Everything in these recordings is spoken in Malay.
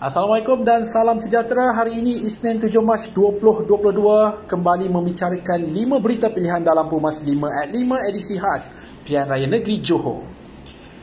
Assalamualaikum dan salam sejahtera. Hari ini Isnin 7 Mac 2022 kembali membicarakan 5 berita pilihan dalam Pumas 5 at 5 edisi khas Pilihan Raya Negeri Johor.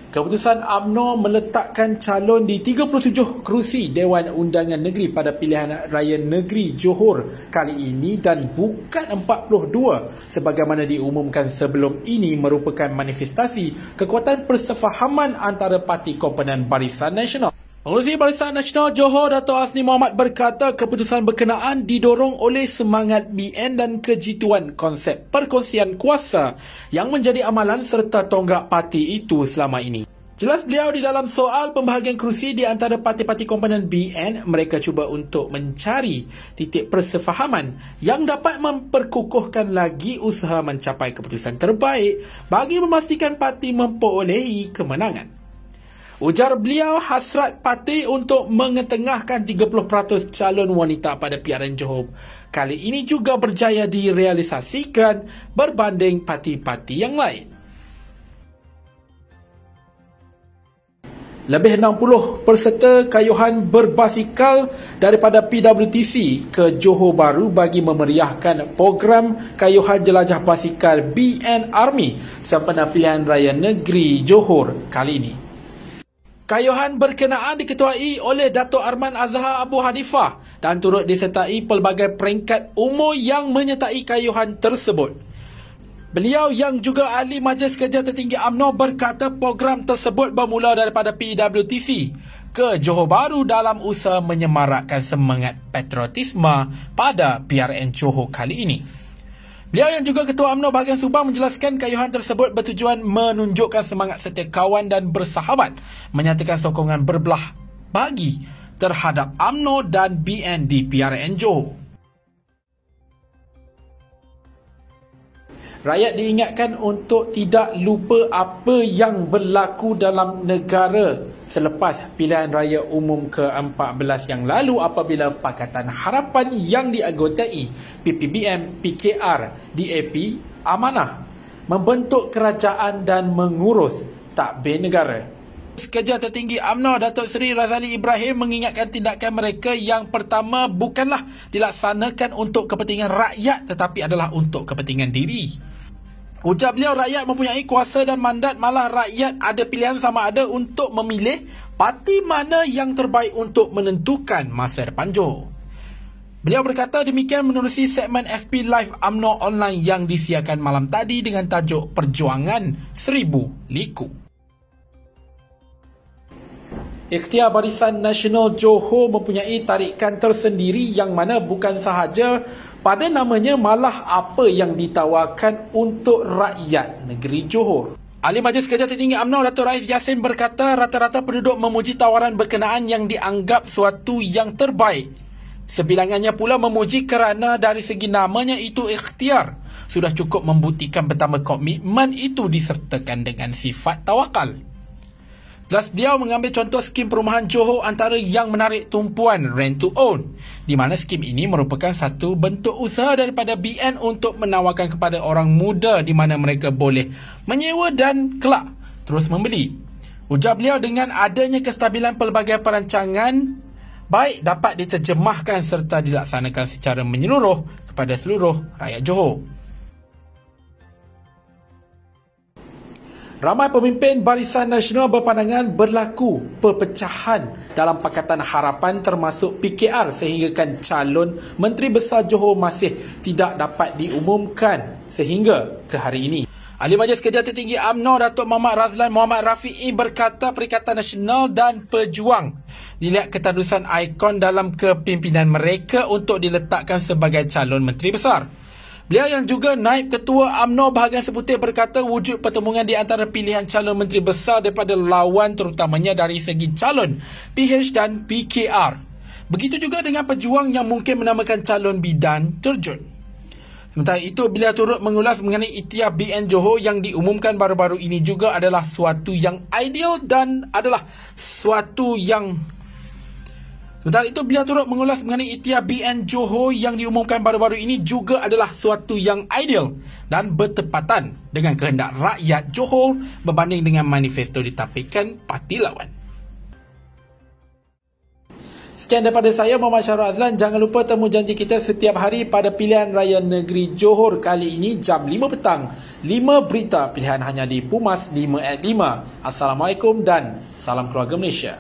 Keputusan UMNO meletakkan calon di 37 kerusi Dewan Undangan Negeri pada Pilihan Raya Negeri Johor kali ini dan bukan 42 sebagaimana diumumkan sebelum ini merupakan manifestasi kekuatan persefahaman antara parti komponen Barisan Nasional. Pengurusi Barisan Nasional Johor Dato' Asni Muhammad berkata keputusan berkenaan didorong oleh semangat BN dan kejituan konsep perkongsian kuasa yang menjadi amalan serta tonggak parti itu selama ini. Jelas beliau di dalam soal pembahagian kerusi di antara parti-parti komponen BN, mereka cuba untuk mencari titik persefahaman yang dapat memperkukuhkan lagi usaha mencapai keputusan terbaik bagi memastikan parti memperolehi kemenangan. Ujar beliau hasrat parti untuk mengetengahkan 30% calon wanita pada PRN Johor. Kali ini juga berjaya direalisasikan berbanding parti-parti yang lain. Lebih 60 peserta kayuhan berbasikal daripada PWTC ke Johor Bahru bagi memeriahkan program kayuhan jelajah basikal BN Army sempena pilihan raya negeri Johor kali ini. Kayuhan berkenaan diketuai oleh Dato' Arman Azhar Abu Hanifah dan turut disertai pelbagai peringkat umur yang menyertai kayuhan tersebut. Beliau yang juga ahli Majlis Kerja Tertinggi AMNO berkata program tersebut bermula daripada PWTC ke Johor Bahru dalam usaha menyemarakkan semangat patriotisme pada PRN Johor kali ini. Beliau yang juga Ketua AMNO bahagian Subang menjelaskan kayuhan tersebut bertujuan menunjukkan semangat setia kawan dan bersahabat menyatakan sokongan berbelah bagi terhadap AMNO dan BN di PRN Johor. Rakyat diingatkan untuk tidak lupa apa yang berlaku dalam negara selepas pilihan raya umum ke-14 yang lalu apabila Pakatan Harapan yang diagotai PPBM, PKR, DAP, Amanah membentuk kerajaan dan mengurus takbir negara. Sekerja tertinggi UMNO Datuk Seri Razali Ibrahim mengingatkan tindakan mereka yang pertama bukanlah dilaksanakan untuk kepentingan rakyat tetapi adalah untuk kepentingan diri. Ujar beliau rakyat mempunyai kuasa dan mandat malah rakyat ada pilihan sama ada untuk memilih parti mana yang terbaik untuk menentukan masa depan Johor. Beliau berkata demikian menerusi segmen FP Live UMNO online yang disiarkan malam tadi dengan tajuk Perjuangan Seribu Liku. Ikhtiar Barisan Nasional Johor mempunyai tarikan tersendiri yang mana bukan sahaja pada namanya malah apa yang ditawarkan untuk rakyat negeri Johor. Ahli Majlis Kerja Tertinggi UMNO Dato' Rais Yassin berkata rata-rata penduduk memuji tawaran berkenaan yang dianggap suatu yang terbaik. Sebilangannya pula memuji kerana dari segi namanya itu ikhtiar. Sudah cukup membuktikan betapa komitmen itu disertakan dengan sifat tawakal. Jelas beliau mengambil contoh skim perumahan Johor antara yang menarik tumpuan rent to own di mana skim ini merupakan satu bentuk usaha daripada BN untuk menawarkan kepada orang muda di mana mereka boleh menyewa dan kelak terus membeli. Ujar beliau dengan adanya kestabilan pelbagai perancangan baik dapat diterjemahkan serta dilaksanakan secara menyeluruh kepada seluruh rakyat Johor. Ramai pemimpin Barisan Nasional berpandangan berlaku perpecahan dalam Pakatan Harapan termasuk PKR sehinggakan calon Menteri Besar Johor masih tidak dapat diumumkan sehingga ke hari ini. Ahli Majlis Kerja Tertinggi UMNO Datuk Muhammad Razlan Muhammad Rafi'i berkata Perikatan Nasional dan Pejuang dilihat ketandusan ikon dalam kepimpinan mereka untuk diletakkan sebagai calon Menteri Besar. Beliau yang juga naib ketua AMNO bahagian sebutir berkata wujud pertemuan di antara pilihan calon menteri besar daripada lawan terutamanya dari segi calon PH dan PKR. Begitu juga dengan pejuang yang mungkin menamakan calon bidan terjun. Sementara itu, beliau turut mengulas mengenai ikhtiar BN Johor yang diumumkan baru-baru ini juga adalah suatu yang ideal dan adalah suatu yang Sementara itu, beliau turut mengulas mengenai ikhtiar BN Johor yang diumumkan baru-baru ini juga adalah suatu yang ideal dan bertepatan dengan kehendak rakyat Johor berbanding dengan manifesto ditapikan parti lawan. Sekian daripada saya Muhammad Syahrul Azlan. Jangan lupa temu janji kita setiap hari pada pilihan raya negeri Johor kali ini jam 5 petang. 5 berita pilihan hanya di Pumas 5 at 5. Assalamualaikum dan salam keluarga Malaysia.